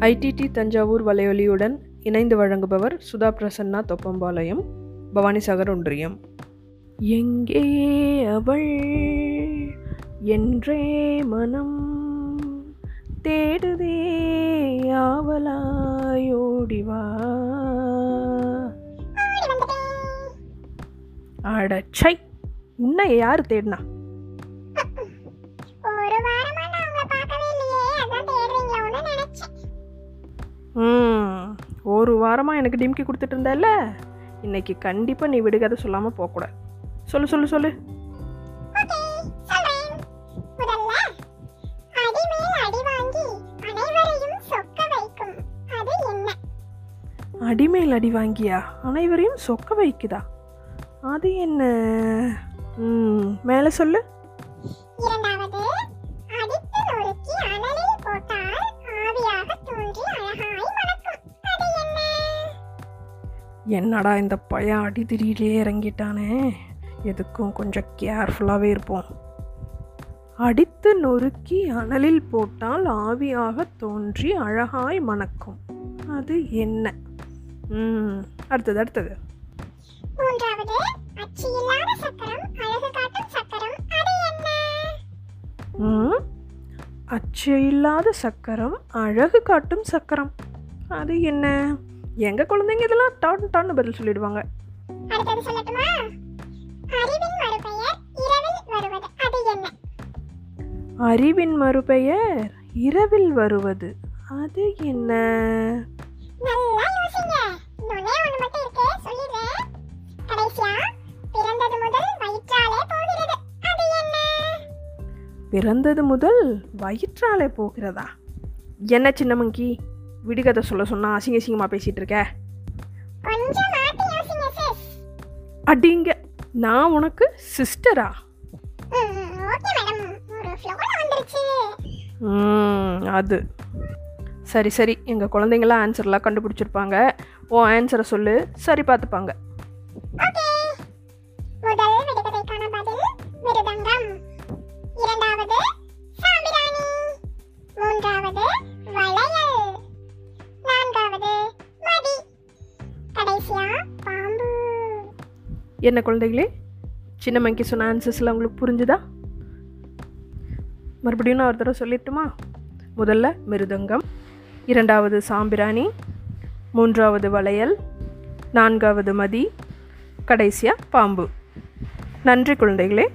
IDD Thanjavur வலையொலியுடன் இணைந்து வழங்குபவர் சுதா பிரசன்னா தொப்பம்பாளையம் பவானிசாகர் ஒன்றியம். எங்கே அவள்? என்றே மனம் தேடுதே ஆவலாயோடிவா அடச்சை உன்னை யார் தேடினா? ம். ஒரு வாரமாக எனக்கு டிம்கி கொடுத்துட்டு இருந்தல்ல இன்னைக்கு கண்டிப்பாக நீ விடுகதை சொல்லாமல் போகக்கூடாது சொல்லு சொல்லு சொல்லு. அடிமேல் அடி வாங்கியா? அனைவரையும் சொக்க வைக்குதா? அது என்ன? ம் மேலே சொல்லு. இரண்டாவது என்னடா இந்த பையன் அடி திடீரிலே இறங்கிட்டானே? எதுக்கும் கொஞ்சம் கேர்ஃபுல்லாகவே இருப்போம். அடித்து நொறுக்கி அனலில் போட்டால் ஆவியாக தோன்றி அழகாய் மணக்கும். அது என்ன? ம் அடுத்தது அடுத்தது. அச்சு இல்லாத சக்கரம் அழகு காட்டும் சக்கரம் அது என்ன? எங்கள் குழந்தைங்க இதெல்லாம் டான் டான்னு பதில் சொல்லிடுவாங்க. அடுத்தது சொல்லட்டுமா? அறிவின் மறுபெயர் இரவில் வருவது அது என்ன? அறிவின் மறுபெயர் இரவில் வருவது அது என்ன? நல்லா யோசிங்க. இன்னொன்னே ஒண்ணு மட்டும் இருக்கு சொல்லிடுறேன். கடைசியா பிறந்தது முதல் வயிற்றாலே போகிறது அது என்ன? பிறந்தது முதல் வயிற்றாலே போகிறதா? என்ன சின்ன மங்கி விடுகதை சொல்ல சொன்னா அசிங்க அசிங்கமாக பேசிகிட்டு இருக்க? அடிங்க. நான் உனக்கு சிஸ்டரா அது. சரி சரி. எங்கள் குழந்தைங்களாம் ஆன்சர்லாம் கண்டுபிடிச்சிருப்பாங்க. ஓ ஆன்சரை சொல்லு. சரி பார்த்துப்பாங்க. என்ன குழந்தைகளே? சின்ன மங்கி சொன்ன ஆன்சர்ஸ்லாம் உங்களுக்கு புரிஞ்சுதா? மறுபடியும் நான் ஒரு தடவை சொல்லிட்டுமா? முதல்ல மிருதங்கம் இரண்டாவது சாம்பிராணி மூன்றாவது வளையல் நான்காவது மதி கடைசியாக பாம்பு. நன்றி குழந்தைகளே.